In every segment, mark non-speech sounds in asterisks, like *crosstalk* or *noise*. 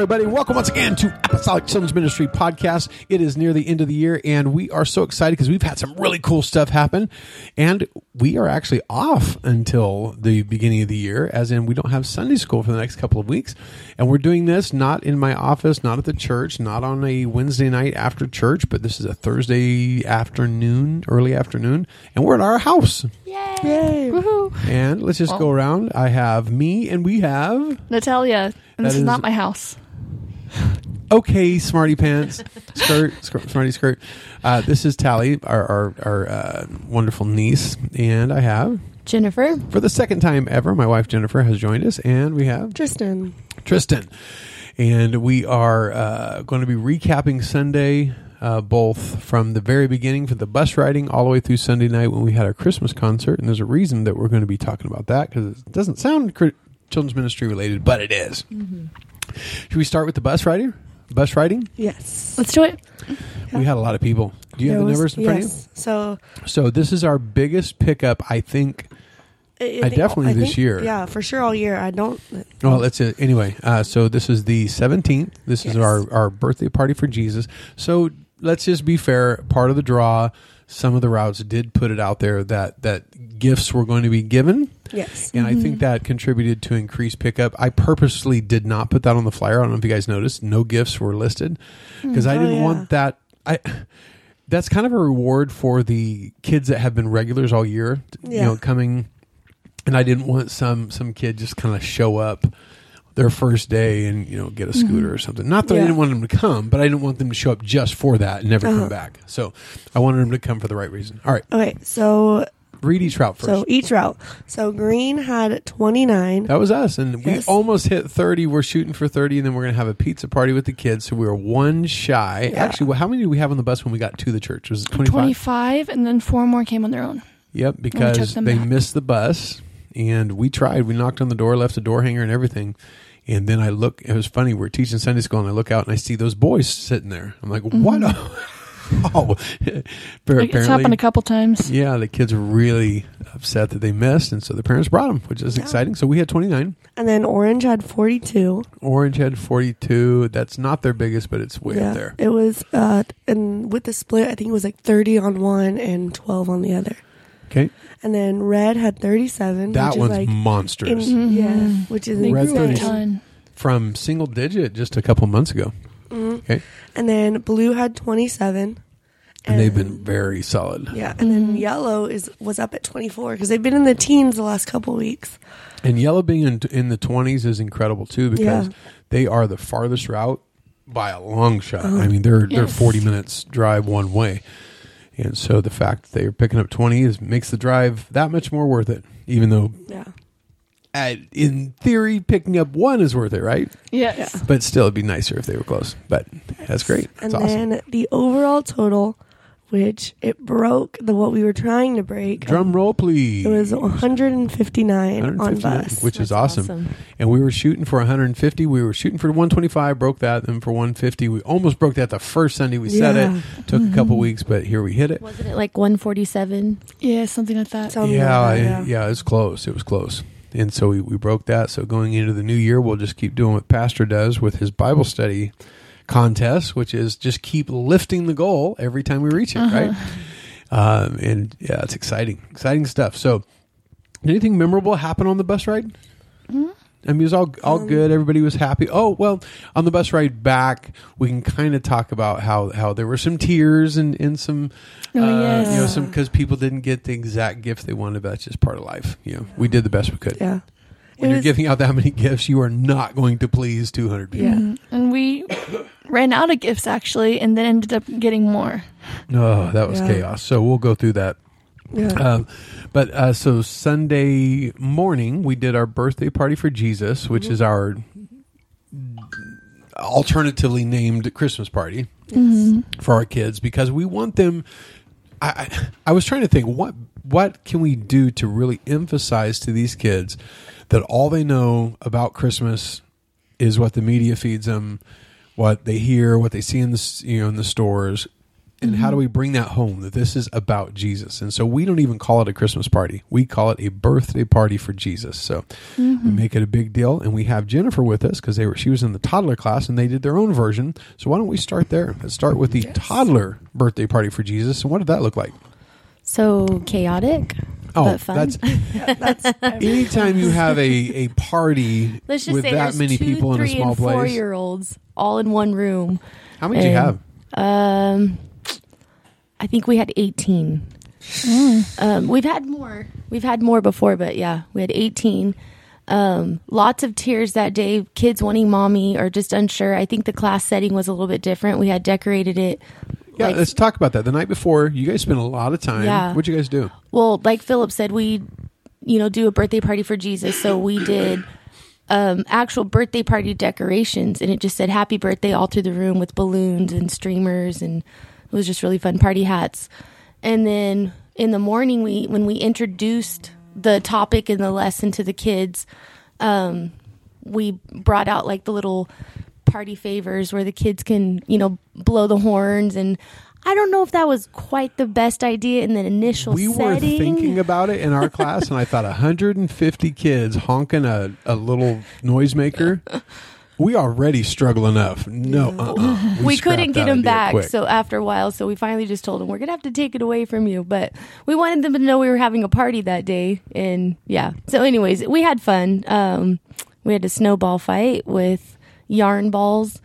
everybody. Welcome once again to Apostolic Children's Ministry Podcast. It is near the end of the year, and we are so excited because we've had some really cool stuff happen. And we are actually off until the beginning of the year, as in we don't have Sunday school for the next couple of weeks. And we're doing this not in my office, not at the church, not on a Wednesday night after church, but this is a Thursday afternoon, early afternoon, and we're at our house. Yay! Woohoo! And let's just go around. I have me, and we have Natalya, and this That is, is- not my house. Okay, smarty pants, skirt, *laughs* skirt smarty skirt. Uh, this is Tally, our our, our uh, wonderful niece, and I have Jennifer. for the second time ever, my wife Jennifer has joined us, and we have Trystan. Trystan, and we are uh, going to be recapping Sunday. Uh, both from the very beginning for the bus riding all the way through Sunday night when we had our Christmas concert, and there's a reason that we're going to be talking about that because it doesn't sound cri- children's ministry related, but it is. Should we start with the bus riding? Bus riding? Yes. Let's do it. We had a lot of people. Do you have the was- numbers in front yes. So of you? So this is our biggest pickup, I think. I, Uh, definitely this think- year. Yeah, for sure all year. I don't. Well, that's it. Anyway, uh, so this is the 17th. This is Yes. our, our birthday party for Jesus. So let's just be fair. Part of the draw, some of the routes did put it out there that, that gifts were going to be given. Yes. And I think mm-hmm. that contributed to increased pickup. I purposely did not put that on the flyer. I don't know if you guys noticed. No gifts were listed mm. because I Oh, didn't yeah. want that. I *sighs* that's kind of a reward for the kids that have been regulars all year. yeah. You know, coming, and I didn't want some some kid just kind of show up their first day and you know get a scooter or something. Not that I didn't want them to come, but I didn't want them to show up just for that and never come Uh-huh. back. So I wanted them to come for the right reason. All right, Okay, so read each route first. so each route. So green had twenty nine. That was us, and we almost hit thirty. We're shooting for thirty, and then we're going to have a pizza party with the kids. So we were one shy. Yeah. Actually, well, how many did we have on the bus when we got to the church? Was it twenty five? 25, and then four more came on their own. Yep, because they back. missed the bus, and we tried. We knocked on the door, left the door hanger, and everything. And then I look. It was funny. We're teaching Sunday school, and I look out and I see those boys sitting there. I'm like, what? *laughs* oh, *laughs* Like, it's happened a couple times. Yeah, the kids were really upset that they missed, and so the parents brought them, which is Yeah. exciting. So we had 29. And then orange had forty two. Orange had 42. That's not their biggest, but it's way yeah. up there. It was uh and with the split I think it was like thirty on one and twelve on the other. Okay. And then red had thirty seven. That which one's is like monstrous. in, yeah, Mhm. which is They Red grew a ton. From single digit just a couple months ago. Mhm. Okay. And then blue had twenty seven. And they've been very solid. Yeah, and then yellow is was up at 24 because they've been in the teens the last couple weeks. And yellow being in, in the 20s is incredible too because Yeah. they are the farthest route by a long shot. Uh-huh. I mean, they're they're 40 minutes drive one way. And so the fact that they're picking up 20 is makes the drive that much more worth it. Even though Yeah, at, in theory picking up one is worth it, right? Yes. Yeah. But still it'd be nicer if they were close. But that's great. and awesome. then the overall total, which it broke the what we were trying to break. Drum roll please. It was 159, on 159, bus. which is That's awesome. And we were shooting for 150. We were shooting for 125, broke that. Then for 150, we almost broke that the first Sunday we said Yeah. it. Took a mm-hmm. couple weeks, but here we hit it. Wasn't it like 147? Yeah, something like that. Something yeah, like that, I- yeah, it was close. It was close. And so we, we broke that. So going into the new year, we'll just keep doing what Pastor does with his Bible study contest, which is just keep lifting the goal every time we reach it, right? Um, and yeah, it's exciting, exciting stuff. So, anything memorable happen on the bus ride? I mean, it was all all Um, good. Everybody was happy. Oh well, on the bus ride back, we can kind of talk about how how there were some tears and and some, Oh, uh, you know, some because people didn't get the exact gift they wanted. But that's just part of life. You know, we did the best we could. Yeah, When It you're giving out that many gifts, you are not going to please 200 people. Yeah. And we ran out of gifts actually, and then ended up getting more. Oh, that was Yeah. chaos. So we'll go through that. yeah. Um, but uh, so Sunday morning, we did our birthday party for Jesus, which is our alternatively named Christmas party for our kids because we want them. I, I, I was trying to think what what can we do to really emphasize to these kids that all they know about Christmas is what the media feeds them, what they hear, what they see in the you know in the stores, and how do we bring that home that this is about Jesus? And so we don't even call it a Christmas party. We call it a birthday party for Jesus. So mm-hmm. we make it a big deal and we have Jennifer with us because they were she was in the toddler class and they did their own version. So why don't we start there? Let's start with the toddler birthday party for Jesus. And what did that look like? So chaotic, Oh, but fun. that's *laughs* anytime you have a, a party Let's just with say that there's many two, people in a three, small and four year olds all in one room. How many do you have? and, Um, I think we had 18. Um, we've had more. We've had more before, but yeah, we had 18. Um, lots of tears that day. Kids wanting mommy or just unsure. I think the class setting was a little bit different. We had decorated it. Yeah, like- let's talk about that. The night before, you guys spent a lot of time. Yeah. What'd you guys do? well, like Phillip said, we, you know, do a birthday party for Jesus. So we did um, actual birthday party decorations, and it just said "Happy Birthday" all through the room with balloons and streamers, and it was just really fun. Party hats, and then in the morning, we when we introduced the topic and the lesson to the kids, um, we brought out like the little party favors where the kids can, you know, blow the horns and. I don't know if that was quite the best idea in the initial we setting. were thinking about it in our *laughs* class, and I thought 150 kids honking a, a little noisemaker. We already struggle enough. No, uh-uh. we, *laughs* scrapped couldn't get them back. quick. So after a while, so we finally just told them we're gonna have to take it away from you. But we wanted them to know we were having a party that day, and yeah. So, anyways, we had fun. Um, we had a snowball fight with yarn balls.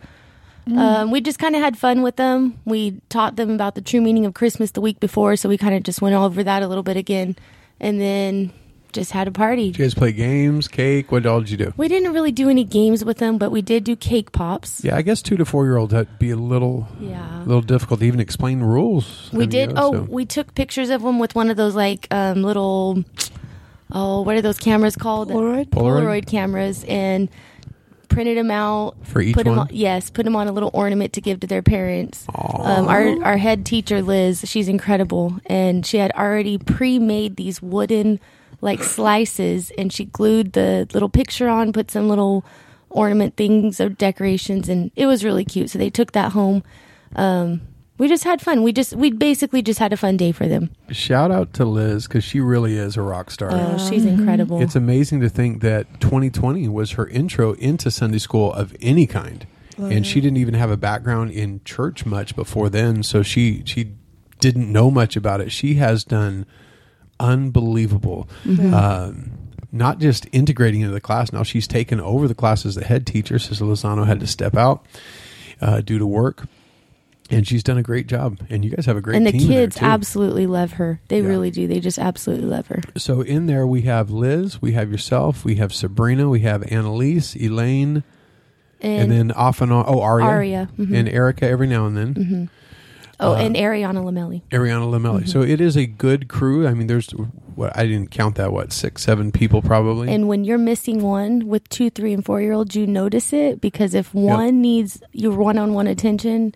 Um, we just kind of had fun with them. We taught them about the true meaning of Christmas the week before, so we kind of just went over that a little bit again, and then just had a party. Did you guys play games, cake? What all did you do? We didn't really do any games with them, but we did do cake pops. Yeah, I guess two to four year olds that'd be a little, Yeah. a little difficult to even explain rules. We did. you know, oh, so- we took pictures of them with one of those like um, little. Oh, what are those cameras called? Polaroid? Polaroid? cameras, and printed them out For each put them on, yes, put them on a little ornament to give to their parents. Um, our our head teacher Liz, she's incredible, and she had already pre-made these wooden like slices, and she glued the little picture on, put some little ornament things or decorations, and it was really cute. So they took that home. Um, we just had fun. We just we basically just had a fun day for them. Shout out to Liz because she really is a rock star. Oh, she's incredible. It's amazing to think that 2020 was her intro into Sunday school of any kind, and she didn't even have a background in church much before then. So she she didn't know much about it. She has done unbelievable. Um, not just integrating into the class. Now she's taken over the class as the head teacher. Sister Lozano had to step out uh, due to work. And she's done a great job, and you guys have a great and the team in there, kids absolutely love her. They Yeah. really do. They just absolutely love her. So in there we have Liz, we have yourself, we have Sabrina, we have Annalise, Elaine, and, then off and on. Oh, Aria, Aria, mhm. and Erica every now and then. oh, uh, and Ariana Lamelli. Ariana Lamelli. Mm-hmm. So it is a good crew. I mean, there's what I didn't count that. What six, seven people probably. And when you're missing one with two, three, and four year olds, you notice it because if one needs your one on one attention,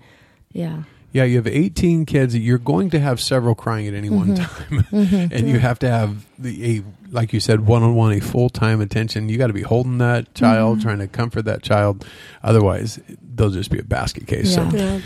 yeah. yeah, you have 18 kids. You're going to have several crying at any one time, *laughs* and you have to have the a like you said, one on one, a full time attention. You got to be holding that child, trying to comfort that child. Otherwise, they'll just be a basket case. Yeah. So, Yeah.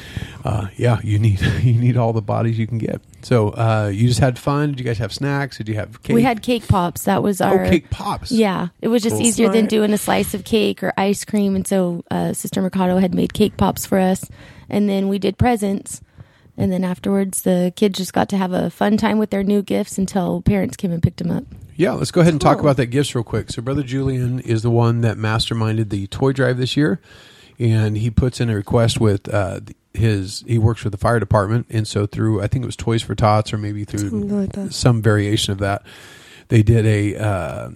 uh, yeah, you need *laughs* you need all the bodies you can get. So, uh, you just had fun. Did you guys have snacks? Did you have cake? We had cake pops. That was oh our cake pops. Yeah, it was just Cool. easier than doing a slice of cake or ice cream, and so uh, Sister Mercado had made cake pops for us, and then we did presents, and then afterwards the kids just got to have a fun time with their new gifts until parents came and picked them up. Yeah, let's go ahead and talk about that gifts real quick. So, Brother Julian is the one that masterminded the toy drive this year, and he puts in a request with uh, his. He works with the fire department, and so through I think it was Toys for Tots or maybe through like some variation of that, they did a uh,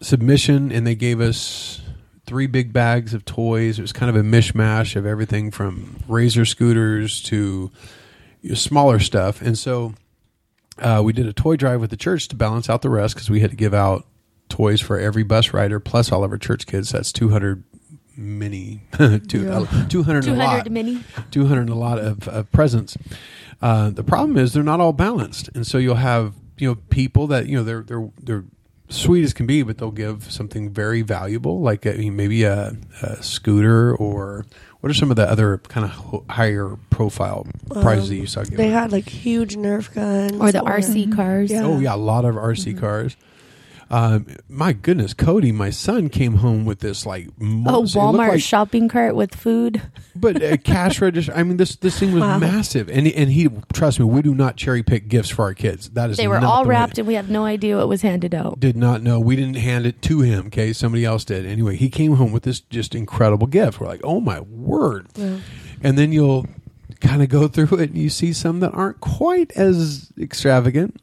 submission and they gave us three big bags of toys. It was kind of a mishmash of everything from razor scooters to smaller stuff, and so uh, we did a toy drive with the church to balance out the rest because we had to give out toys for every bus rider plus all of our church kids. That's 200 mini, *laughs* two, Yeah. uh, 200 Two a lot. hundred mini. 200 and a lot of, of presents. Uh, the problem is they're not all balanced, and so you'll have you know people that you know they're they're they're sweet as can be, but they'll give something very valuable, like a, maybe a, a scooter or what are some of the other kind of higher profile prizes that um, you saw? given? They had like huge Nerf guns Or the RC mhm. cars. Oh, yeah. Oh yeah, a lot of RC mm-hmm. cars. Um, my goodness, Cody, my son came home with this like Oh, monster- it looked Walmart like- shopping cart with food. but a *laughs* cash register. I mean, this this thing was Wow. massive, and and he trust me, we do not cherry pick gifts for our kids. That is They were all the way- wrapped, and we have no idea what was handed out. Did not know. We didn't hand it to him. Okay, somebody else did. Anyway, he came home with this just incredible gift. We're like, oh my word! And then you'll kind of go through it, and you see some that aren't quite as extravagant.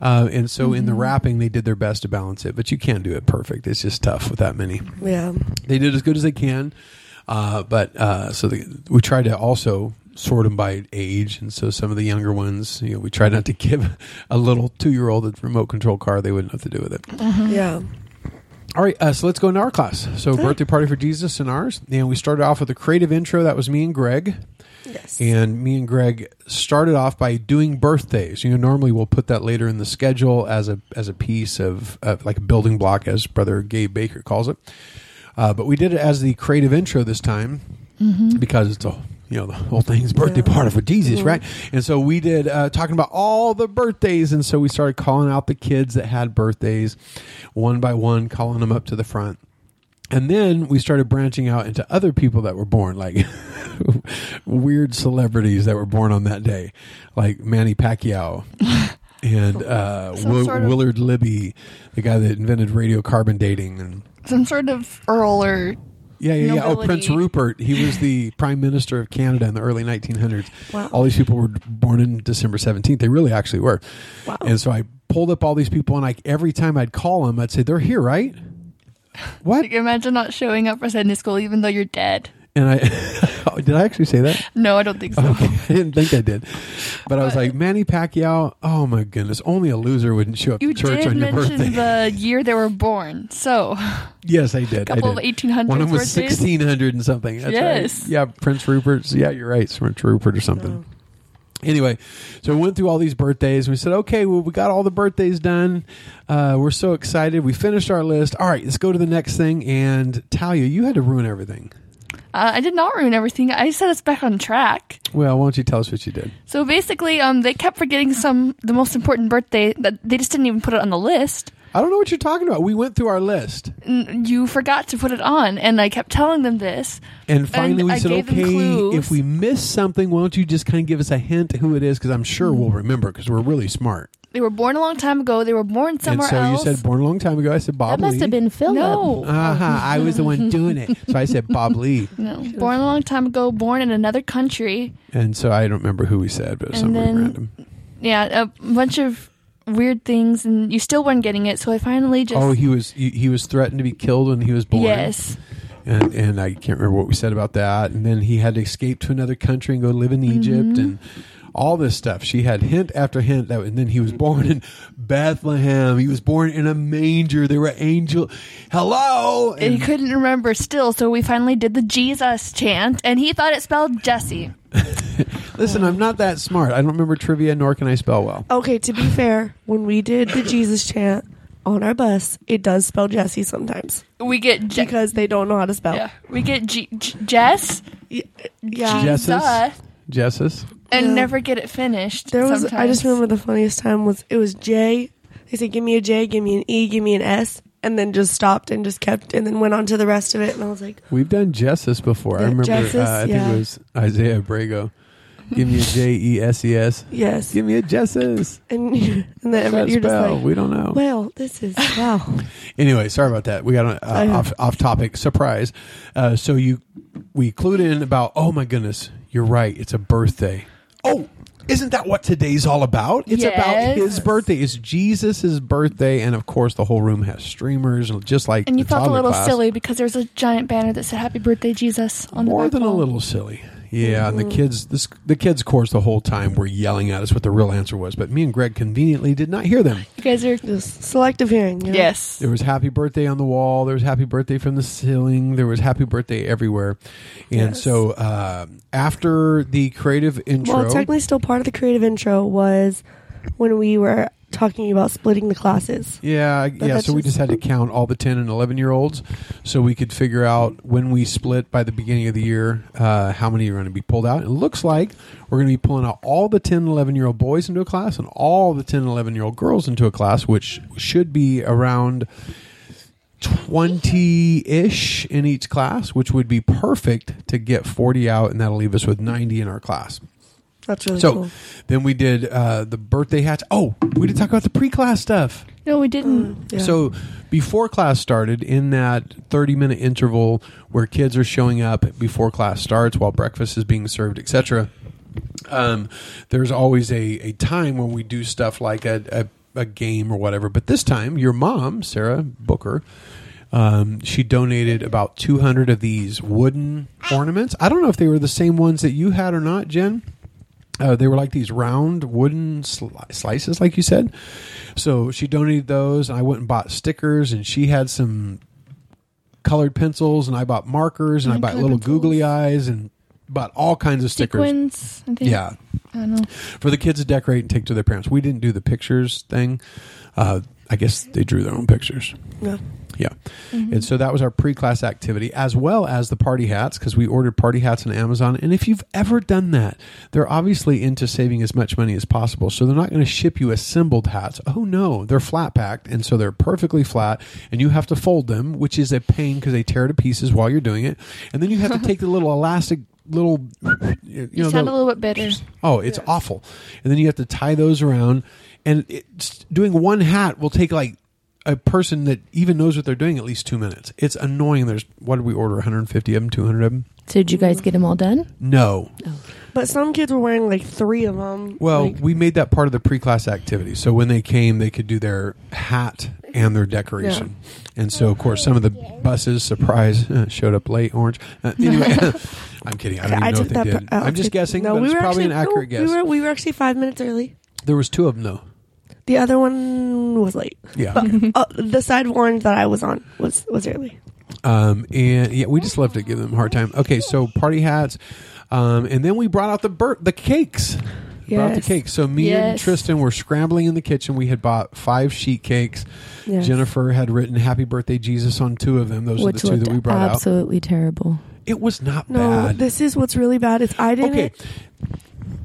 Uh, and so in the wrapping, they did their best to balance it, but you can't do it perfect. It's just tough with that many Yeah. they did as good as they can. Uh, but uh, so the, we tried to also sort them by age, and so some of the younger ones, you know, we tried not to *laughs* give a little two-year-old a remote control car; they wouldn't know what to do with it. Yeah. All right, uh, so let's go into our class. So birthday party for Jesus and ours, and we started off with a creative intro. That was me and Greg. Yes. And me and Greg started off by doing birthdays. You know, normally we'll put that later in the schedule as a as a piece of uh, like a building block, as Brother Gabe Baker calls it. Uh, but we did it as the creative intro this time because it's a you know the whole thing's birthday Yeah. party for Jesus, right? And so we did uh, talking about all the birthdays, and so we started calling out the kids that had birthdays one by one, calling them up to the front. And then we started branching out into other people that were born, like *laughs* weird celebrities that were born on that day, like Manny Pacquiao *laughs* and uh, Will- sort of- Willard Libby, the guy that invented radiocarbon dating, and Some sort of Earl or yeah, yeah, yeah. Oh, Prince Rupert. He was the *laughs* Prime Minister of Canada in the early 1900s. Wow. All these people were born in December 17th. They really actually were. Wow. And so I pulled up all these people, and like every time I'd call them, I'd say, "They're here, right?" *laughs* What? like, imagine not showing up for Sunday school even though you're dead. And I *laughs* oh, did I actually say that? No, I don't think so. Okay, *laughs* I didn't think I did, but I was like Manny Pacquiao. Oh my goodness, only a loser wouldn't show up You to church did on your mention birthday. the year they were born, so yes, I did. couple I of did. 1800s One of them was sixteen hundred and something. That's Yes. right. Yeah, Prince Rupert's. Yeah, you're right, Prince Rupert or something. Oh. Anyway, so we went through all these birthdays. We said, okay, well, we got all the birthdays done. Uh, we're so excited. We finished our list. All right, let's go to the next thing. And Talia, you had to ruin everything. Uh, I did not ruin everything. I set us back on track. Well, why don't you tell us what you did? So basically, um, they kept forgetting some the most important birthday that they just didn't even put it on the list. I don't know what you're talking about. We went through our list. N- You forgot to put it on, and I kept telling them this. And finally, we I said, gave them okay, clues. if we miss something, why don't you just kind of give us a hint who it is? Because I'm sure we'll remember because we're really smart. They were born a long time ago. They were born somewhere and so else. you said born a long time ago. I said Bob That must Lee. have been Phillip. no, Uh-huh, I was the one *laughs* doing it. So I said Bob Lee. no, born a long time ago. Born in another country. And so I don't remember who we said, but it was And somebody then- random. Yeah, a bunch of weird things, and you still weren't getting it. So I finally just Oh, he was he, he was threatened to be killed when he was born. yes, and and I can't remember what we said about that. And then he had to escape to another country and go live in Egypt Mm-hmm. and all this stuff. She had hint after hint that, and then he was born in Bethlehem. He was born in a manger. There were angel. Hello. and he couldn't remember still. So we finally did the Jesus chant, and he thought it spelled Jesse. *laughs* *laughs* Listen, I'm not that smart. I don't remember trivia, nor can I spell well. Okay, to be *laughs* fair, when we did the Jesus chant on our bus, it does spell Jesse sometimes We get Je- because they don't know how to spell. yeah, we get G- J- Jess, Y- Yeah. Jess- Jesus, Jessus. and Yeah. never get it finished. There was. I sometimes. just remember the funniest time was it was J. They said, "Give me a J, give me an E, give me an S," and then just stopped and just kept, and then went on to the rest of it. And I was like, We've done Jessus before. I Yeah, remember. Jessus, uh, I think yeah. it was Isaiah Brago. Give me a J E S E S. "Yes," Give me a Jessus. and *laughs* and then you're just like, we don't know. "Well, this is wow." *laughs* Anyway, sorry about that. We got uh, off off topic. Surprise. Uh, so you we clued in about. Oh my goodness, you're right. It's a birthday. Oh, isn't that what today's all about? It's about his birthday. It's Jesus' birthday, and of course, the whole room has streamers, and just like And you felt a little class. silly because there's a giant banner that said "Happy Birthday, Jesus" on the More than a little silly. Yeah, Mm-hmm. and the kids, this the kids, course, the whole time were yelling at us what the real answer was, but me and Greg conveniently did not hear them. You guys are Just selective hearing. you know? yes. There was happy birthday on the wall. There was happy birthday from the ceiling. There was happy birthday everywhere. And Yes. so uh, after the creative intro, Well, technically, still part of the creative intro was when we were talking about splitting the classes. Yeah, I- yeah. So we just- just had to count all the ten and eleven year olds, so we could figure out when we split by the beginning of the year uh, how many are going to be pulled out. It looks like we're going to be pulling out all the 10 and 11 year old boys into a class and all the 10 and 11 year old girls into a class, which should be around 20 ish in each class, which would be perfect to get 40 out, and that'll leave us with 90 in our class. That's really So cool. then we did uh, the birthday hats. Oh, we did talk about the pre class stuff. No, we didn't. Yeah. So before class started, in that 30 minute interval where kids are showing up before class starts while breakfast is being served, etc., um, there's always a, a time when we do stuff like a, a, a game or whatever. But this time, your mom, Sarah Booker, um, she donated about 200 of these wooden ornaments. I don't know if they were the same ones that you had or not, Jen. Uh, they were like these round wooden sli- slices, like you said. So she donated those. And I went and bought stickers, and she had some colored pencils, and I bought markers, and I bought little pencils. googly eyes, and bought all kinds of stickers. Sequins, I think. Yeah, I don't know. for the kids to decorate and take to their parents. We didn't do the pictures thing. Uh, I guess they drew their own pictures. Yeah. Yeah. And so that was our pre class activity, as well as the party hats, because we ordered party hats on Amazon. And if you've ever done that, they're obviously into saving as much money as possible. So they're not going to ship you assembled hats. Oh, no. They're flat packed. And so they're perfectly flat. And you have to fold them, which is a pain because they tear to pieces while you're doing it. And then you have to take the little elastic little, you You know, sound the- a little bit bitter. Oh, it's awful. And then you have to tie those around. And doing one hat will take like a person that even knows what they're doing at least two minutes. It's annoying. There's, what did we order? 150 of them, 200 of them? So did you guys get them all done? No. But some kids were wearing like three of them. Well, Like, we made that part of the pre class activity. So when they came, they could do their hat and their decoration. And so, of course, some of the buses, surprise, uh, showed up late, orange. Uh, anyway, *laughs* I'm kidding. I don't I even know if they that. did. uh, I'm just guessing, No, but we it's were probably actually, an accurate no, guess. We were, we were actually five minutes early. there was two of them, though. The other one was late. Yeah. But uh, the side orange that I was on was was early. Um, and yeah, we just love to give them a hard time. Okay, so party hats, um, and then we brought out the bur- the cakes. Brought out the Yes. cakes. So me and Trystan were scrambling in the kitchen. We had bought five sheet cakes. Yes. Jennifer had written "Happy Birthday Jesus" on two of them. Those Which are the two that we brought out. absolutely terrible. It was not No, bad. this is what's really bad. Is I didn't. okay,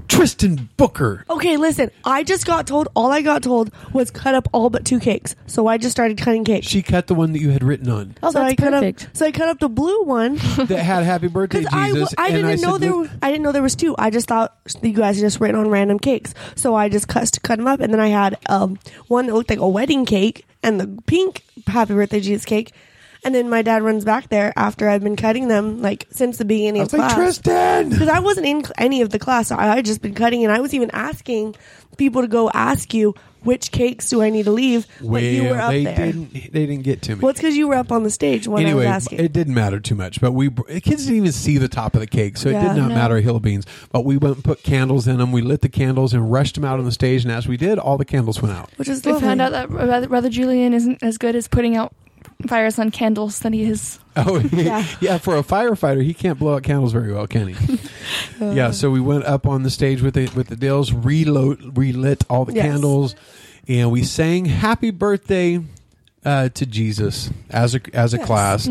Trystan Booker. Okay, listen. I just got told. All I got told was cut up all but two cakes. So I just started cutting cakes. She cut the one that you had written on Oh, so that's I cut perfect. Up, so I cut up the blue one *laughs* that had "Happy Birthday *laughs* because Jesus." I and didn't said, know there. "Look, Were, I didn't know there was two. I just thought you guys had just written on random cakes. So I just cut cut them up, and then I had um, one that looked like a wedding cake and the pink Happy Birthday Jesus cake. And then my dad runs back there after I've been cutting them like since the beginning I of was like, class. Trystan. because I wasn't in any of the class. I had just been cutting, and I was even asking people to go ask you which cakes do I need to leave. Well, but you were up they there. didn't. They didn't get to me. Well, it's because you were up on the stage when anyway, I was asking. it didn't matter too much. But we the kids didn't even see the top of the cake, so it Yeah. did not No. matter a hill of beans. But we went and put candles in them. We lit the candles and rushed them out on the stage. And as we did, all the candles went out. which is We lovely. found out that Brother, Brother Julian isn't as good as putting out fires on candles than he is. Oh *laughs* yeah. Yeah. For a firefighter, he can't blow out candles very well, can he? *laughs* yeah. So we went up on the stage with the with the dills, reload, relit all the Yes. candles, and we sang "Happy Birthday" uh, to Jesus as a as a Yes. class.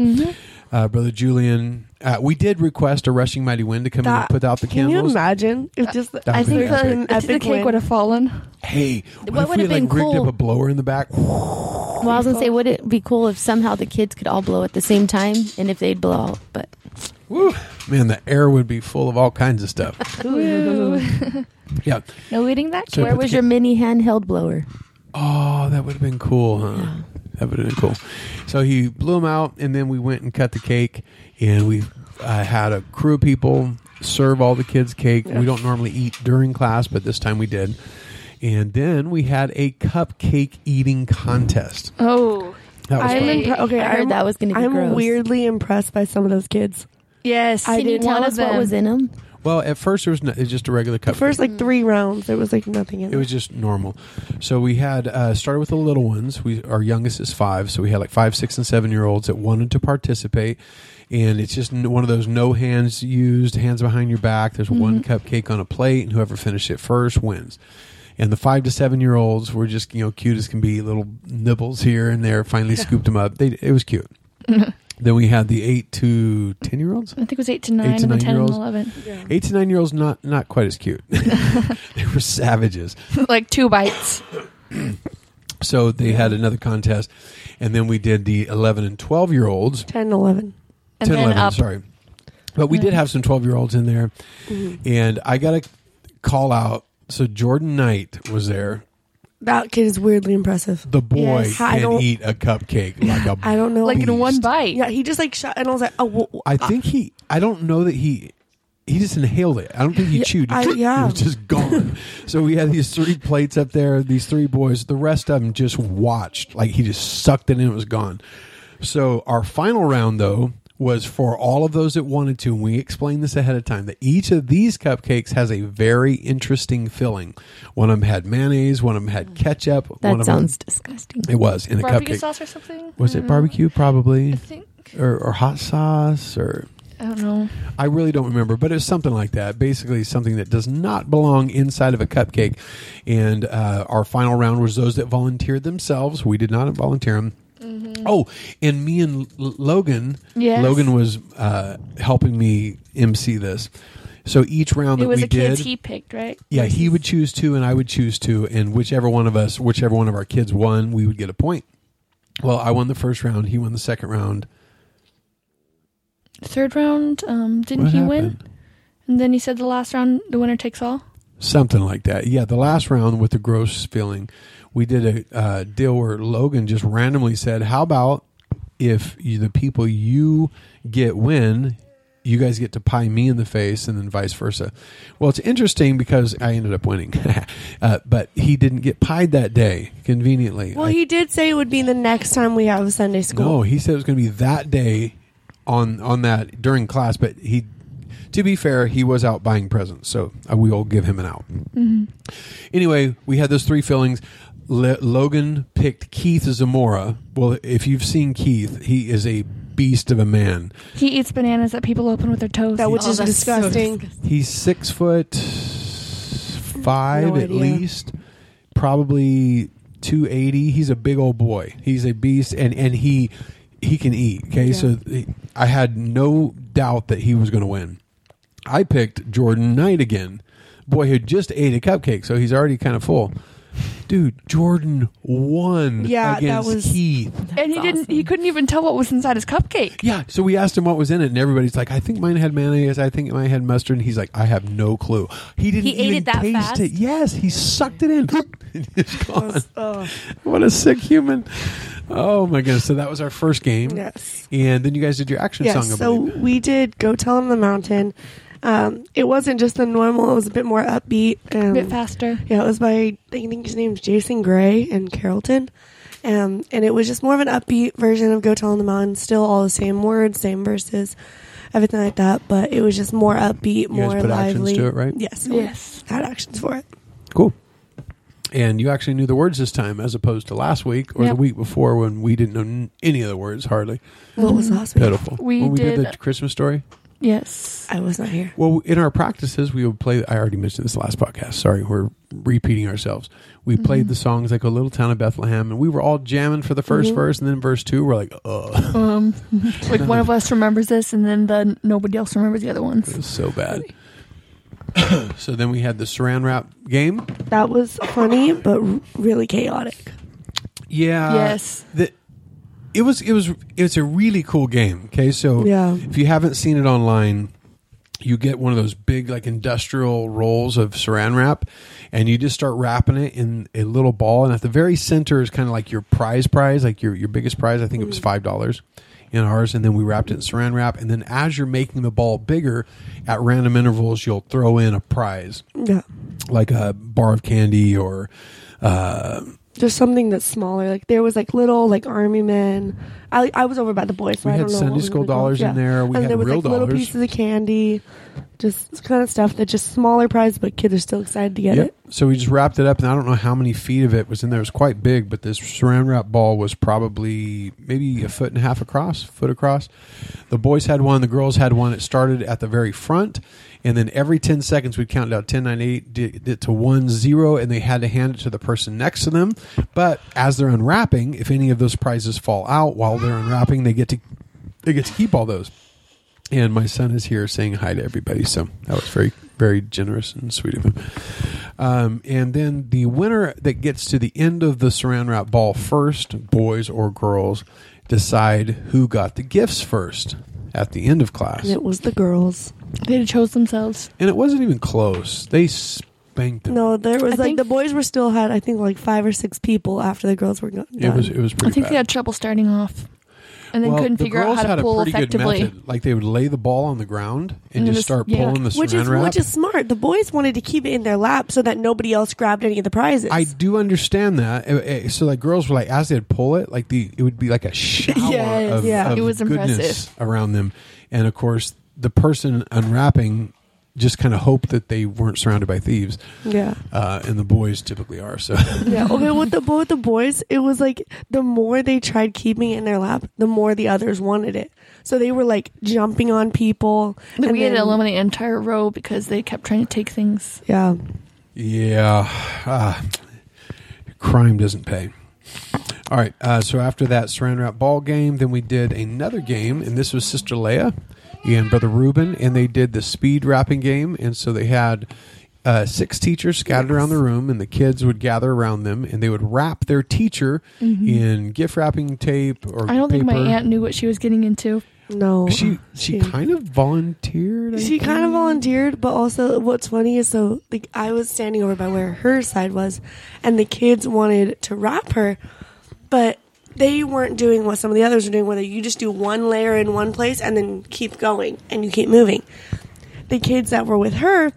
Uh, Brother Julian, uh, we did request a rushing mighty wind to come in and put out the candles. Can you imagine if just That I think the, An the, the cake would have fallen. Hey, what, What if we would've like been rigged cool- up a blower in the back? Well, I was gonna say, would it be cool if somehow the kids could all blow at the same time, and if they'd blow out? But Woo. Man, the air would be full of all kinds of stuff. *laughs* *laughs* yeah. No eating that. So where was your mini handheld blower? Oh, that would have been cool, huh? That would have been cool. So he blew them out, and then we went and cut the cake, and we uh, had a crew of people serve all the kids cake. We don't normally eat during class, but this time we did. And then we had a cupcake eating contest. Oh, That was I'm fun. impre- okay. I heard I'm, that was gonna be I'm gross. weirdly impressed by some of those kids. yes. I Can you did tell us of what was in them? Well, at first there was, no, it was just a regular The cupcake. first like three rounds, there was like nothing in It was just normal. So we had uh, started with the little ones. We our youngest is five, so we had like five, six, and seven year olds that wanted to participate. And it's just one of those no hands used, hands behind your back. There's one cupcake on a plate, and whoever finished it first wins. And the five to seven year olds were just you know cute as can be, little nibbles here and there. Finally *laughs* scooped them up. They it was cute. *laughs* then we had the eight to ten year olds. I think it was eight to nine, eight to and then ten and nine-year-olds. eleven. Eight to nine year olds not not quite as cute. *laughs* *laughs* they were savages. *laughs* like two bites. *coughs* So they had another contest, and then we did the eleven and twelve year olds. 10, 11. And 10, then 11, up. sorry. But we did have some 12 year olds in there. Mm-hmm. And I got to call out. So Jordan Knight was there. That kid is weirdly impressive. The boy Yes. I can don't- eat a cupcake like a. *laughs* I don't know. Like in one Beast. bite. Yeah, he just like shot, and I was like, oh, wh- wh- I think he. I don't know that he. He just inhaled it. I don't think he Yeah, chewed. I- *laughs* it was just gone. so we had these three plates up there. These three boys. The rest of them just watched. Like he just sucked it in. It was gone. So our final round though was for all of those that wanted to. And we explained this ahead of time that each of these cupcakes has a very interesting filling. One of them had mayonnaise. One of them had ketchup. one That of sounds disgusting. It was in a Barbecue cupcake. sauce or something. Was it barbecue? Probably. I think. Or, or hot sauce or I don't know. I really don't remember, but it's something like that. Basically, something that does not belong inside of a cupcake. And uh, our final round was those that volunteered themselves. We did not volunteer them. Oh, and me and L- Logan, Yes. Logan was uh, helping me MC this. So each round It that was we the did, kids he picked, right? yeah, he would choose two, and I would choose two, and whichever one of us, whichever one of our kids won, we would get a point. Well, I won the first round. He won the second round. Third round, um, didn't What he happened? win? And then he said the last round, the winner takes all. Something like that. Yeah, the last round with the gross feeling, we did a uh, deal where Logan just randomly said, "How about if you, the people you get win, you guys get to pie me in the face, and then vice versa." Well, it's interesting because I ended up winning, *laughs* uh, but he didn't get pied that day. Conveniently, well, I- he did say it would be the next time we have Sunday school. no, he said it was going to be that day on on that during class, but he. To be fair, he was out buying presents, so uh, we will give him an out. Anyway, we had those three fillings. Le- Logan picked Keith Zamora. Well, if you've seen Keith, he is a beast of a man. He eats bananas that people open with their toes. That which Oh, is that's so disgusting. He's six foot five No at idea. least, probably two eighty. He's a big old boy. He's a beast, and and he he can eat. Okay, Yeah. so he- I had no doubt that he was going to win. I picked Jordan Knight again. Boy who just ate a cupcake, so he's already kind of full. Dude, Jordan won Yeah, that was- Keith. and he didn't. He couldn't even tell what was inside his cupcake. Yeah, so we asked him what was in it, and everybody's like, "I think mine had mayonnaise. I think mine had mustard." And he's like, "I have no clue." He didn't He ate even it that taste fast? it. Yes, he sucked it in. *laughs* it's gone. Oh, What a sick human! Oh my goodness! So that was our first game. yes. And then you guys did your action Yes. song. I So believe. we did Go Tell Him the Mountain. Um, it wasn't just the normal, it was a bit more upbeat. Um, A bit faster. Yeah, it was by I think his name's Jason Gray in Carrollton. Um, and it was just more of an upbeat version of Go Tell on the Mountain, still all the same words, same verses, everything like that. But it was just more upbeat, You guys more put actions lively. to it, right? Yes, Yes. had actions for it. Cool. And you actually knew the words this time, as opposed to last week or Yep. the week before when we didn't know n- any of the words hardly. What was last week? Pitiful. We when we did, did- the Christmas story. Yes. I was not here. Well, in our practices, we would play. I already mentioned this last podcast. Sorry, we're repeating ourselves. We played the songs like "O Little Town of Bethlehem," and we were all jamming for the 1st Mhm. verse, and then verse two, we're like, "Ugh, Um, *laughs* like one of us remembers this, and then the nobody else remembers the other it ones. was so bad." *coughs* so then we had the Saran wrap game. That was funny, but really chaotic. Yeah. yes. The, it was it was it's a really cool game. Okay, so Yeah. if you haven't seen it online, you get one of those big like industrial rolls of saran wrap and you just start wrapping it in a little ball and at the very center is kind of like your prize prize like your your biggest prize i think it was five dollars in ours and then we wrapped it in saran wrap and then as you're making the ball bigger at random intervals you'll throw in a prize Yeah. like a bar of candy or uh, Just something that's smaller. Like there was like little like army men. I I was over by the boys. So We I had don't know Sunday school dollars in there. We and had there was real like little pieces of candy, just kind of stuff that just smaller prize, but kids are still excited to get Yep. it. so we just wrapped it up, and I don't know how many feet of it was in there. It was quite big, but this saran wrap ball was probably maybe a foot and a half across, foot across. The boys had one, the girls had one. It started at the very front, and then every 10 seconds we'd count down 10, 9, 8, did it to 1, 0, and they had to hand it to the person next to them. But as they're unwrapping, if any of those prizes fall out while they're unwrapping, they get to they get to keep all those. And my son is here saying hi to everybody, so that was very, very generous and sweet of him. Um, and then the winner that gets to the end of the saran wrap ball first, boys or girls, decide who got the gifts first at the end of class. And it was the girls. They chose themselves. And it wasn't even close. They spanked them. No, there was I like think- the boys were still had I think like five or six people after the girls were go- done. It was it was pretty I think bad. they had trouble starting off, and then Well, couldn't the figure out girls how had to a pull pretty good effectively. method. Like they would lay the ball on the ground and, And just just- start yeah. pulling the which saran is wrap. which is smart. The boys wanted to keep it in their lap so that nobody else grabbed any of the prizes. I do understand that. Uh, uh, So like girls were like as they'd pull it, like the it would be like a shower *laughs* Yes. of, Yeah. of It was goodness impressive. around them, and of course the person unwrapping just kind of hope that they weren't surrounded by thieves, yeah. uh, and the boys typically are. So *laughs* Yeah. Okay. With the with the boys, it was like the more they tried keeping it in their lap, the more the others wanted it. So they were like jumping on people. Like, and we had to then- eliminate an entire row because they kept trying to take things. Yeah. yeah, uh, crime doesn't pay. All right. Uh, so after that saran wrap ball game, then we did another game, and this was Sister Leia and Brother Ruben, and they did the speed wrapping game. And so they had uh, six teachers scattered around the room, and the kids would gather around them, and they would wrap their teacher in gift wrapping tape or. I don't paper. think my aunt knew what she was getting into. No. She she kind of volunteered. I She kind of volunteered, but also what's funny is so like I was standing over by where her side was, and the kids wanted to wrap her, but they weren't doing what some of the others are doing, where you just do one layer in one place and then keep going and you keep moving. The kids that were with her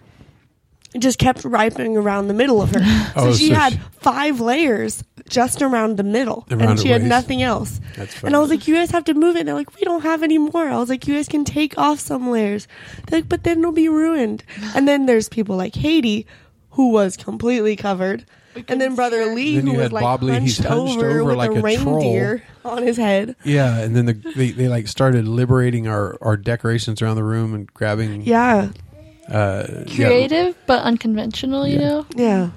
just kept wrapping around the middle of her, *laughs* so Oh, she so had she- five layers just around the middle, Around and she had waist. nothing else. That's And I was like, "You guys have to move it." And they're like, "We don't have any more." I was like, "You guys can take off some layers." They're like, "But then it'll be ruined." And then there's people like Haiti, who was completely covered, and then Brother Lee, Then who you was had like Bob Lee, he's hunched, hunched over, over with like a, a troll. reindeer on his head. Yeah, and then the, they they like started liberating our our decorations around the room and grabbing. Yeah, Uh, yeah. Creative but unconventional, you Yeah. know. yeah.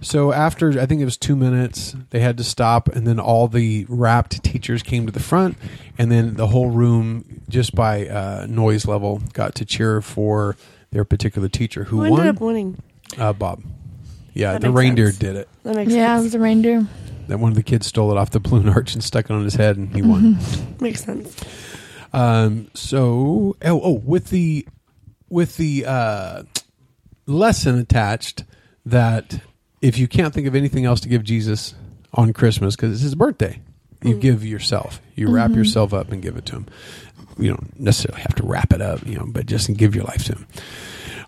So after I think it was two minutes, they had to stop, and then all the wrapped teachers came to the front, and then the whole room, just by uh, noise level, got to cheer for their particular teacher who Who ended won. up winning? Uh, Bob. Yeah, That the makes reindeer sense. did it. That makes Yeah, it sense. was a reindeer. That one of the kids stole it off the balloon arch and stuck it on his head, and he won. *laughs* Makes sense. Um, so oh, oh with the with the uh, lesson attached that if you can't think of anything else to give Jesus on Christmas because it's his birthday, you give yourself. You wrap yourself up and give it to him. You don't necessarily have to wrap it up, you know, but just give your life to him.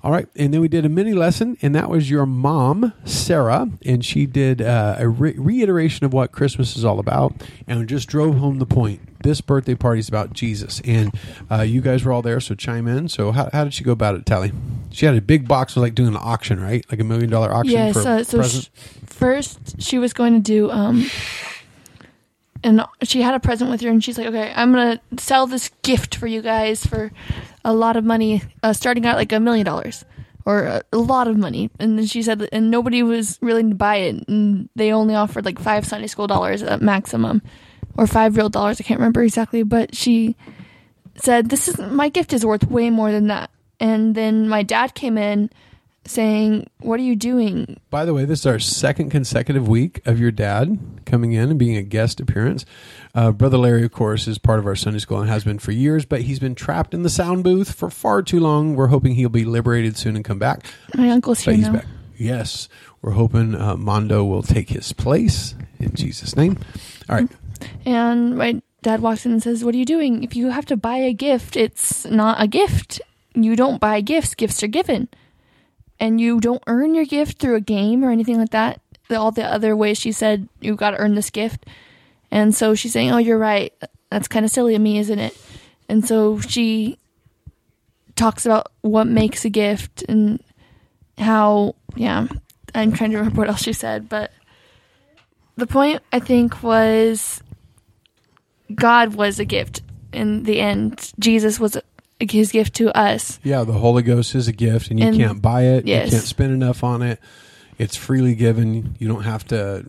All right, and then we did a mini lesson, and that was your mom, Sarah, and she did uh, a re- reiteration of what Christmas is all about, and just drove home the point. This birthday party is about Jesus, and uh, you guys were all there, so chime in. So, how, how did she go about it, Tally? She had a big box, was like doing an auction, right? Like a million dollar auction Yes. for Uh, so present. sh- first, she was going to do, um, and she had a present with her, and she's like, "Okay, I'm gonna sell this gift for you guys for a lot of money, uh, starting out like a million dollars." Or a, a lot of money, and then she said, and nobody was willing to buy it, and they only offered like five Sunday school dollars at maximum, or five real dollars. I can't remember exactly, but she said, "This is my gift is worth way more than that." And then my dad came in saying, "What are you doing? By the way, this is our second consecutive week of your dad coming in and being a guest appearance. Uh, Brother Larry, of course, is part of our Sunday school and has been for years, but he's been trapped in the sound booth for far too long. We're hoping he'll be liberated soon and come back. My uncle's But here he's now." back. Yes, we're hoping uh, Mondo will take his place in Jesus' name. All right. And my dad walks in and says, "What are you doing? If you have to buy a gift, it's not a gift. You don't buy gifts. Gifts are given, and you don't earn your gift through a game or anything like that. The- All the other ways she said you got to earn this gift." And so she's saying, "Oh, you're right. That's kind of silly of me, isn't it?" And so she talks about what makes a gift and how, yeah, I'm trying to remember what else she said, but the point I think was God was a gift in the end. Jesus was his gift to us. Yeah, the Holy Ghost is a gift, and you And- can't buy it. yes. You can't spend enough on it. It's freely given. You don't have to,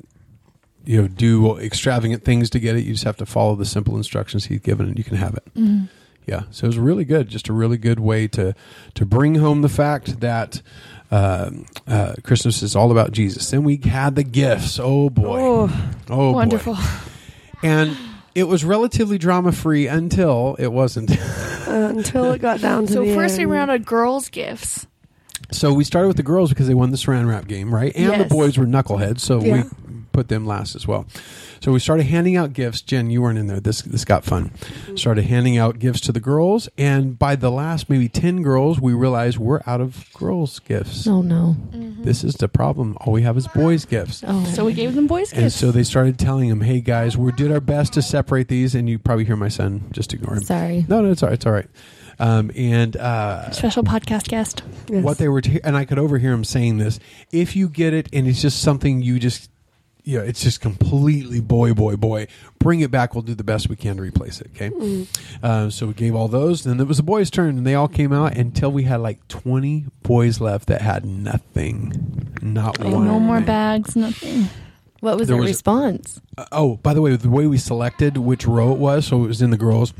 you know, do extravagant things to get it. You just have to follow the simple instructions He's given, and you can have it. Mm-hmm. Yeah, so it was really good. Just a really good way to to bring home the fact that uh, uh, Christmas is all about Jesus. Then we had the gifts. Oh boy, Oh, oh boy. Wonderful. And it was relatively drama free until it wasn't. *laughs* uh, until it got down to So the first we end. ran out of girls' gifts. So we started with the girls because they won the saran wrap game, right? And the boys were knuckleheads, so Yeah. we put them last as well. So we started handing out gifts. Jen, you weren't in there. This this got fun. Started handing out gifts to the girls, and by the last maybe ten girls, we realized we're out of girls' gifts. Oh no. This is the problem. All we have is boys' gifts. Oh. So we gave them boys' And gifts. so they started telling them, "Hey guys, we did our best to separate these." And you probably hear my son. Just ignore him. Sorry. No, no, it's all right. It's all right. Um, and uh, Special podcast guest. Yes. what they were, t- and I could overhear him saying this. If you get it, and it's just something you just, you know, it's just completely boy, boy, boy. Bring it back. We'll do the best we can to replace it. Okay. Uh, so we gave all those. Then it was the boys' turn, and they all came out until we had like twenty boys left that had nothing, not Oh, one. no more bags, nothing. What was There the was- response? Uh, oh, by the way, the way we selected which row it was, so it was in the girls.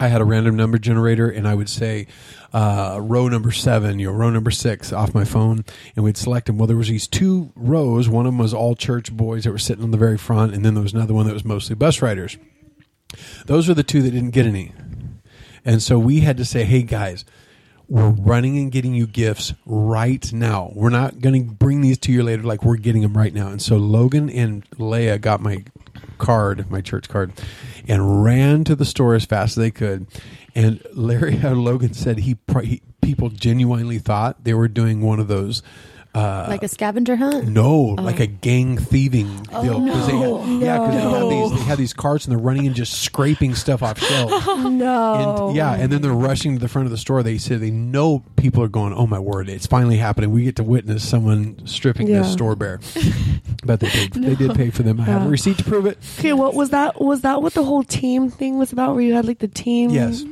I had a random number generator, and I would say uh, row number seven, you know, row number six off my phone, and we'd select them. Well, there was these two rows. One of them was all church boys that were sitting on the very front, and then there was another one that was mostly bus riders. Those are the two that didn't get any, and so we had to say, "Hey guys." We're running and getting you gifts right now. We're not going to bring these to you later. Like we're getting them right now. And so Logan and Leia got my card, my church card, and ran to the store as fast as they could. And Larry *laughs* Logan said he, he people genuinely thought they were doing one of those. Uh, Like a scavenger hunt? no, like a gang thieving deal. 'Cause they had, Yeah, because they have No. these they have these carts and they're running and just scraping stuff off shelves. *laughs* no. And, yeah, and then they're rushing to the front of the store. They say they know people are going. Oh my word! It's finally happening. We get to witness someone stripping Yeah. this store bare. *laughs* but they paid. They did pay for them. I have a receipt to prove it. Okay, what was that? Was that what the whole team thing was about? Where you had like the team? Yes.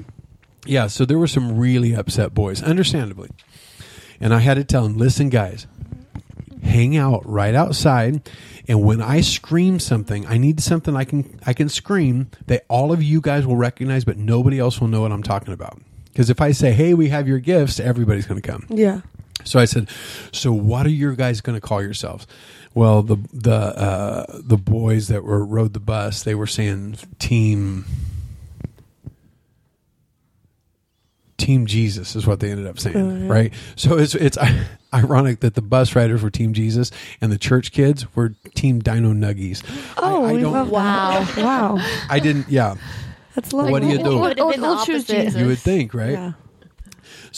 Yeah, so there were some really upset boys, understandably. And I had to tell them, listen, guys, hang out right outside. And when I scream something, I need something I can I can scream that all of you guys will recognize, but nobody else will know what I'm talking about. Because if I say, "Hey, we have your gifts," everybody's going to come. Yeah. So I said, "So what are your guys going to call yourselves?" Well, the the uh, the boys that were rode the bus, they were saying team Team Jesus is what they ended up saying, Oh, yeah. right? So it's it's *laughs* ironic that the bus riders were Team Jesus and the church kids were Team Dino Nuggies. Oh, I, I don't. love Wow. *laughs* wow. I didn't. Yeah, That's lovely. What do you do? We'll, would've we'll- been the opposite. You would think, right? Yeah.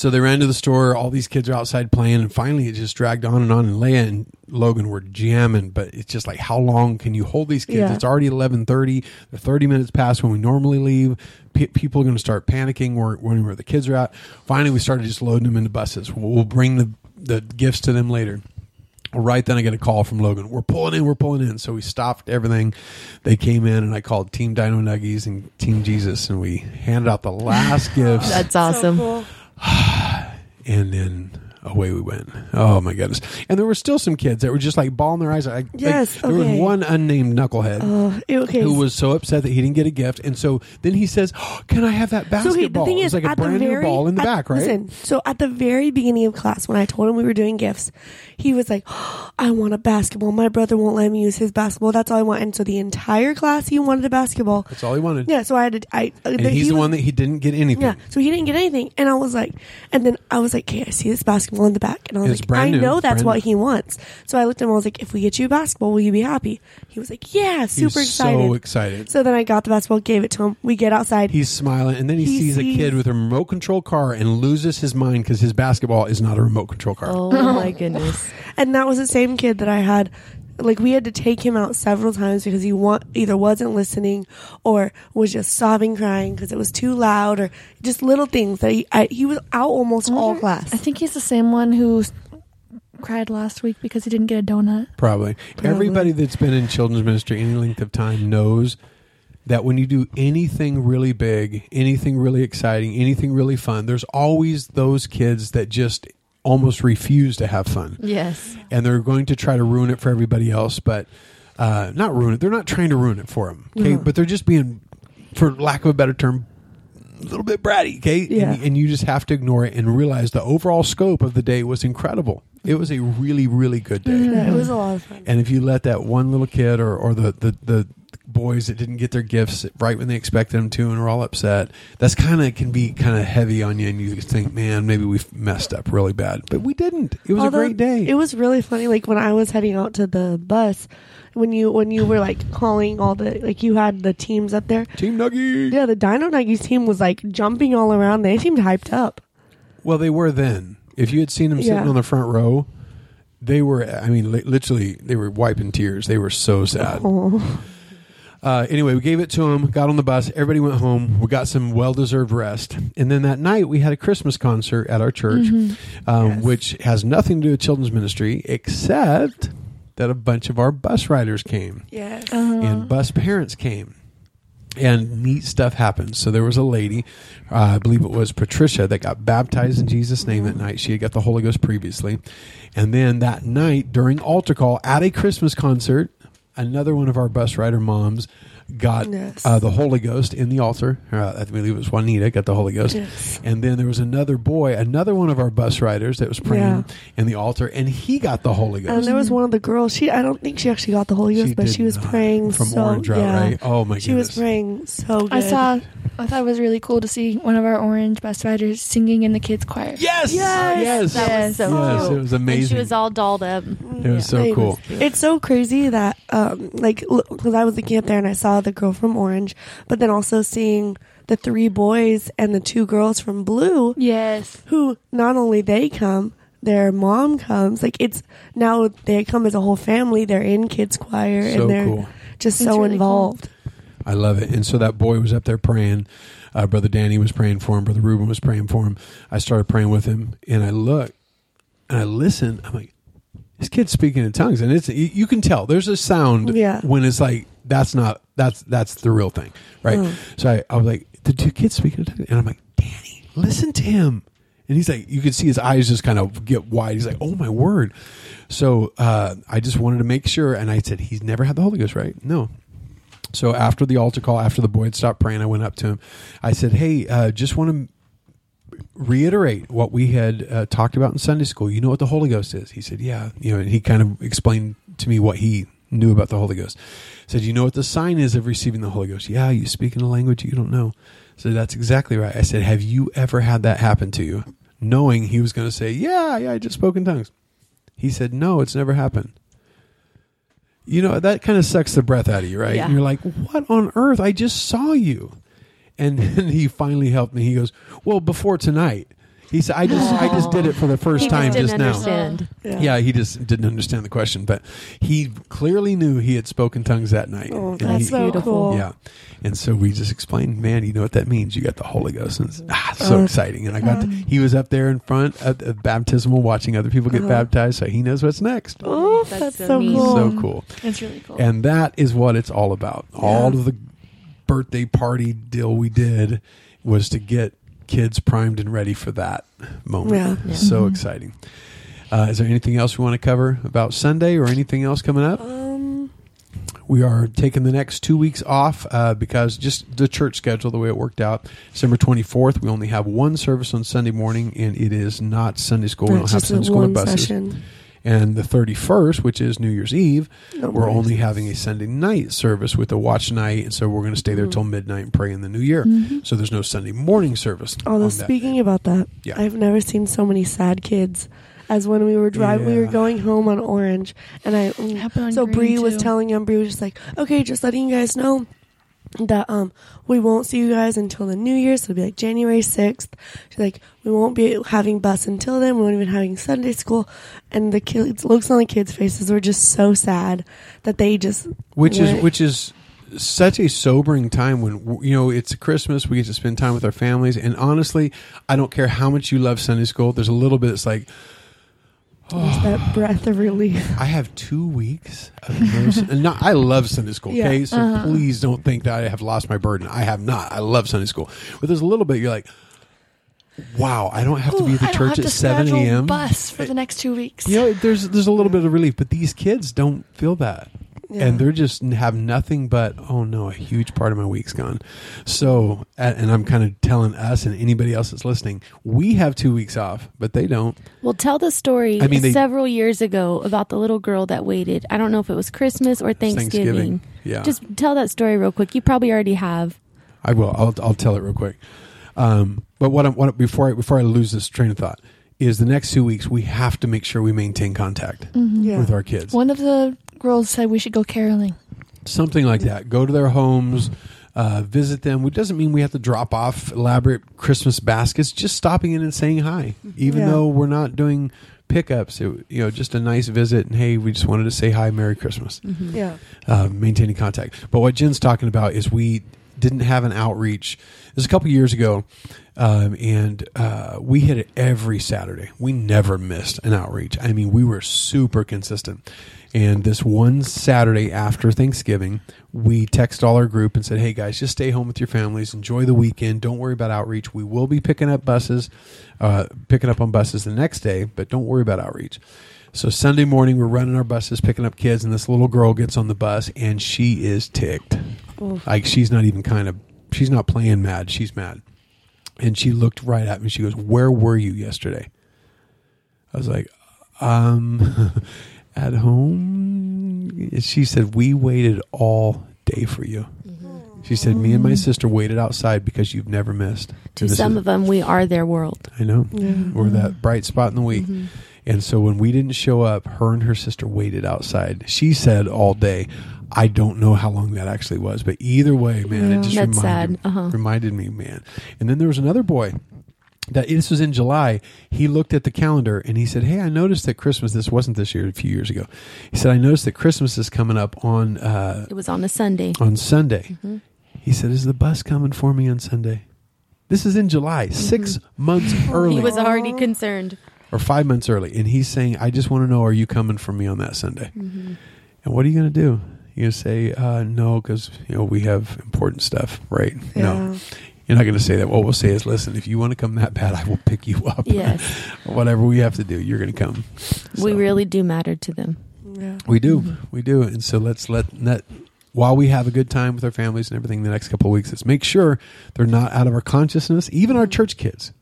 So they ran to the store. All these kids are outside playing, and finally it just dragged on and on. And Leia and Logan were jamming, but it's just like, how long can you hold these kids? Yeah. It's already eleven thirty. They're thirty minutes past when we normally leave. P- people are going to start panicking. Where wondering where the kids are at. Finally, we started just loading them into buses. We'll, we'll bring the the gifts to them later. Right then, I get a call from Logan. We're pulling in. We're pulling in. So we stopped everything. They came in, and I called Team Dino Nuggies and Team Jesus, and we handed out the last *laughs* gifts That's awesome. So cool. *sighs* and then away we went. Oh my goodness! And there were still some kids that were just like bawling their eyes out. Like, Yes, like, there was one unnamed knucklehead Uh, okay. who was so upset that he didn't get a gift, and so then he says, oh, "Can I have that basketball?" So okay, the thing it is, was like a at the brand very, new ball in the at- back, right? Listen, so at the very beginning of class, when I told him we were doing gifts, he was like, "I want a basketball. My brother won't let me use his basketball. That's all I want." And so the entire class, he wanted a basketball. That's all he wanted. Yeah, so I had to. I uh, and the- he's he the was- one that he didn't get anything. Yeah, so he didn't get anything, and I was like, and then I was like, "Okay, I see this basketball in the back," and I was It's like, brand "I new, know that's brand what new. he wants." So I looked at him. I was like, "If we get you a basketball, will you be happy?" He was like, "Yeah, He's super excited." so excited. So then I got the basketball, gave it to him. We get outside. He's smiling, and then he, He sees, a kid with a remote control car and loses his mind because his basketball is not a remote control car. Oh my goodness. *laughs* and that was the same kid that I had. Like we had to take him out several times because he want, either wasn't listening or was just sobbing, crying because it was too loud, or just little things that he I, he was out almost all class. I think he's the same one who cried last week because he didn't get a donut. Probably. Probably. Everybody that's been in children's ministry any length of time knows that when you do anything really big, anything really exciting, anything really fun, there's always those kids that just almost refuse to have fun. Yes. And they're going to try to ruin it for everybody else, but uh, not ruin it. They're not trying to ruin it for them. Okay. Mhm. But they're just being, for lack of a better term, a little bit bratty. Okay. Yeah. And, and you just have to ignore it and realize the overall scope of the day was incredible. It was a really, really good day. Yeah, it was a lot of fun. And if you let that one little kid or, or the, the, the boys that didn't get their gifts right when they expected them to and are all upset, that's kind of can be kind of heavy on you. And you think, man, maybe we've messed up really bad. But we didn't. It was Although, a great day. It was really funny. Like when I was heading out to the bus, when you when you were like calling all the like you had the teams up there. Team Nuggies. Yeah, the Dino Nuggies team was like jumping all around. They seemed hyped up. Well, they were then. If you had seen them sitting Yeah. on the front row, they were, I mean, li- literally, they were wiping tears. They were so sad. Oh, Uh, anyway, we gave it to him, got on the bus, everybody went home. We got some well deserved rest. And then that night, we had a Christmas concert at our church, um, Yes. which has nothing to do with children's ministry, except that a bunch of our bus riders came yes. Uh-huh. and bus parents came. And neat stuff happened. So there was a lady, uh, I believe it was Patricia, that got baptized in Jesus' name that night. She had got the Holy Ghost previously. And then that night, during altar call at a Christmas concert, another one of our bus rider moms got Yes. uh, the Holy Ghost in the altar. Uh, I believe it was Juanita got the Holy Ghost. Yes. And then there was another boy, another one of our bus riders that was praying Yeah. in the altar, and he got the Holy Ghost. And there was one of the girls. She I don't think she actually got the Holy Ghost, but she was praying from so, Orange Route, yeah. right? Oh my goodness. She goodness! was praying so good. I saw. I thought it was really cool to see one of our orange bus riders singing in the kids choir. Yes, Yes! yes, That Yes. was so Yes, cool. it was amazing. And she was all dolled up. It was so It cool. It's so crazy that, um, like, because I was looking up there and I saw the girl from Orange, but then also seeing the three boys and the two girls from Blue, Yes. who not only they come, their mom comes. Like, it's now they come as a whole family. They're in kids choir So and they're cool. just It's so really involved. I love it. And so that boy was up there praying. Uh, Brother Danny was praying for him. Brother Ruben was praying for him. I started praying with him, and I look and I listen. I'm like, this kid's speaking in tongues, and it's you, you can tell there's a sound Yeah. when it's like that's not that's that's the real thing, right? Mm. So I, I was like, the two kids speaking in and I'm like, Danny, listen to him. And he's like, you can see his eyes just kind of get wide. He's like, oh my word. So uh, I just wanted to make sure. And I said, he's never had the Holy Ghost, right? No. So after the altar call, after the boy had stopped praying, I went up to him. I said, hey, uh, just want to reiterate what we had uh, talked about in Sunday school. You know what the Holy Ghost is? He said, yeah. You know, and he kind of explained to me what he knew about the Holy Ghost. said, you know what the sign is of receiving the Holy Ghost? Yeah, you speak in a language you don't know. So that's exactly right. I said, have you ever had that happen to you? Knowing he was going to say, yeah, yeah, I just spoke in tongues. He said, no, it's never happened. You know, that kind of sucks the breath out of you, right? Yeah. And you're like, what on earth? I just saw you. And *laughs* then he finally helped me. He goes, well, before tonight. He said, I just, I just did it for the first He time just just didn't now. understand. Yeah, he just didn't understand the question, but he clearly knew he had spoken tongues that night. Oh, And that's he- so beautiful. cool. yeah. And so we just explained, man, you know what that means? You got the Holy Ghost. And it's ah, so Uh, exciting. And I got, to, he was up there in front at the baptismal watching other people get Uh-huh. baptized. So he knows what's next. Oh, That's that's, so so, neat. cool. So cool. It's really cool. And that is what it's all about. All of the birthday party deal we did was to get kids primed and ready for that moment. Yeah. Yeah. So Mhm. exciting. Uh, is there anything else we want to cover about Sunday or anything else coming up? Um, We are taking the next two weeks off uh, because just the church schedule, the way it worked out. December 24th, we only have one service on Sunday morning, and it is not Sunday school. We don't have Sunday school or buses. session. And the 31st, which is New Year's Eve, No we're worries. only having a Sunday night service with a watch night, and so we're going to stay there Mhm. till midnight and pray in the new year. Mhm. So there's no Sunday morning service. Although on that. speaking about that, Yeah. I've never seen so many sad kids as when we were driving. We were going home on Orange, and I. On so Green, Bree was telling him. Bree was just like, "Okay, just letting you guys know that um we won't see you guys until the New Year. So it'll be like January sixth. She's like, we won't be having bus until then. We won't even having Sunday school." And the kids looks on the kids' faces were just so sad that they just which is which is such a sobering time when you know it's Christmas. We get to spend time with our families, and honestly, I don't care how much you love Sunday school. There's a little bit. It's like, Just that *sighs* breath of relief. I have two weeks of no. *laughs* not, I love Sunday school. Yeah. Okay, so uh-huh. please don't think that I have lost my burden. I have not. I love Sunday school, but there's a little bit. You're like, wow, I don't have to be at the church have at to seven a.m. Bus for the next two weeks. You know, there's there's a little bit of relief, but these kids don't feel that. Yeah. And they're just have nothing but oh no, a huge part of my week's gone. So, and I'm kind of telling us and anybody else that's listening, we have two weeks off, but they don't. Well, tell the story I mean, they- several years ago about the little girl that waited. I don't know if it was Christmas or Thanksgiving. Thanksgiving, yeah. Just tell that story real quick. You probably already have. I will. I'll, I'll tell it real quick. Um, but what, I'm, what before I, before I lose this train of thought is the next two weeks we have to make sure we maintain contact Yeah. with our kids. One of the girls said we should go caroling. something like that. Go to their homes, uh, visit them. It doesn't mean we have to drop off elaborate Christmas baskets. Just stopping in and saying hi, even Yeah. though we're not doing pickups. It, you know, just a nice visit. And hey, we just wanted to say hi, Merry Christmas. Yeah. Uh, maintaining contact. But what Jen's talking about is we didn't have an outreach. It was a couple years ago, um, and uh, we hit it every Saturday. We never missed an outreach. I mean, we were super consistent. And this one Saturday after Thanksgiving, we texted all our group and said, "Hey guys, just stay home with your families. Enjoy the weekend. Don't worry about outreach. We will be picking up buses, uh, picking up on buses the next day, but don't worry about outreach." So Sunday morning, we're running our buses, picking up kids, and this little girl gets on the bus, and she is ticked. Like she's not even kind of, she's not playing mad. She's mad, and she looked right at me. She goes, "Where were you yesterday?" I was like, "Um, *laughs* at home." She said, "We waited all day for you." She said, "Me and my sister waited outside because you've never missed." To some is- of them, we are their world. I know. Yeah. We're that bright spot in the week. Mm-hmm. And so when we didn't show up, her and her sister waited outside. She said all day. I don't know how long that actually was, but either way, man, Yeah. it just That's reminded, sad. Uh-huh. reminded me, man. And then there was another boy that this was in July. He looked at the calendar and he said, "Hey, I noticed that Christmas. This wasn't this year, a few years ago." He said, "I noticed that Christmas is coming up on uh, It was on a Sunday. on Sunday." Mm-hmm. He said, "Is the bus coming for me on Sunday?" This is in July, 6 months *laughs* early Mm-hmm. He was already concerned. or five months early, and he's saying, "I just want to know, are you coming for me on that Sunday?" Mm-hmm. And what are you going to do? You're going to say, uh, "No," because you know we have important stuff, right? No, Yeah. you're not going to say that. What we'll say is, "Listen, if you want to come that bad, I will pick you up. Yes. *laughs* whatever we have to do, you're going to come." We really do matter to them. Yeah. we do, we do, and so let's let that. While we have a good time with our families and everything, the next couple of weeks, let's make sure they're not out of our consciousness. Even our church kids,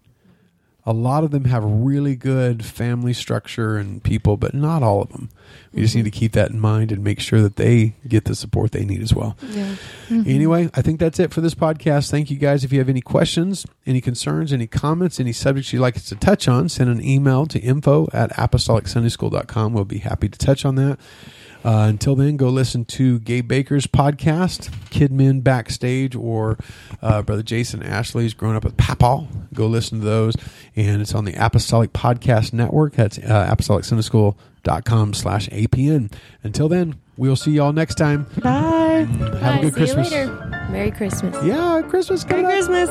a lot of them have really good family structure and people, but not all of them. We just mm-hmm. need to keep that in mind and make sure that they get the support they need as well. Yeah. Mm-hmm. Anyway, I think that's it for this podcast. Thank you guys. If you have any questions, any concerns, any comments, any subjects you'd like us to touch on, send an email to info at apostolicsundayschool.com. We'll be happy to touch on that. Uh, until then, go listen to Gabe Baker's podcast, KidMin Backstage, or uh, Brother Jason Ashley's Growing Up with Papaw. Go listen to those. And it's on the Apostolic Podcast Network. That's uh, apostolicsundayschool.com slash APN. Until then, we'll see y'all next time. Bye. Have Bye. a good See Christmas. you later. Merry Christmas. Yeah, Christmas Merry up. Christmas.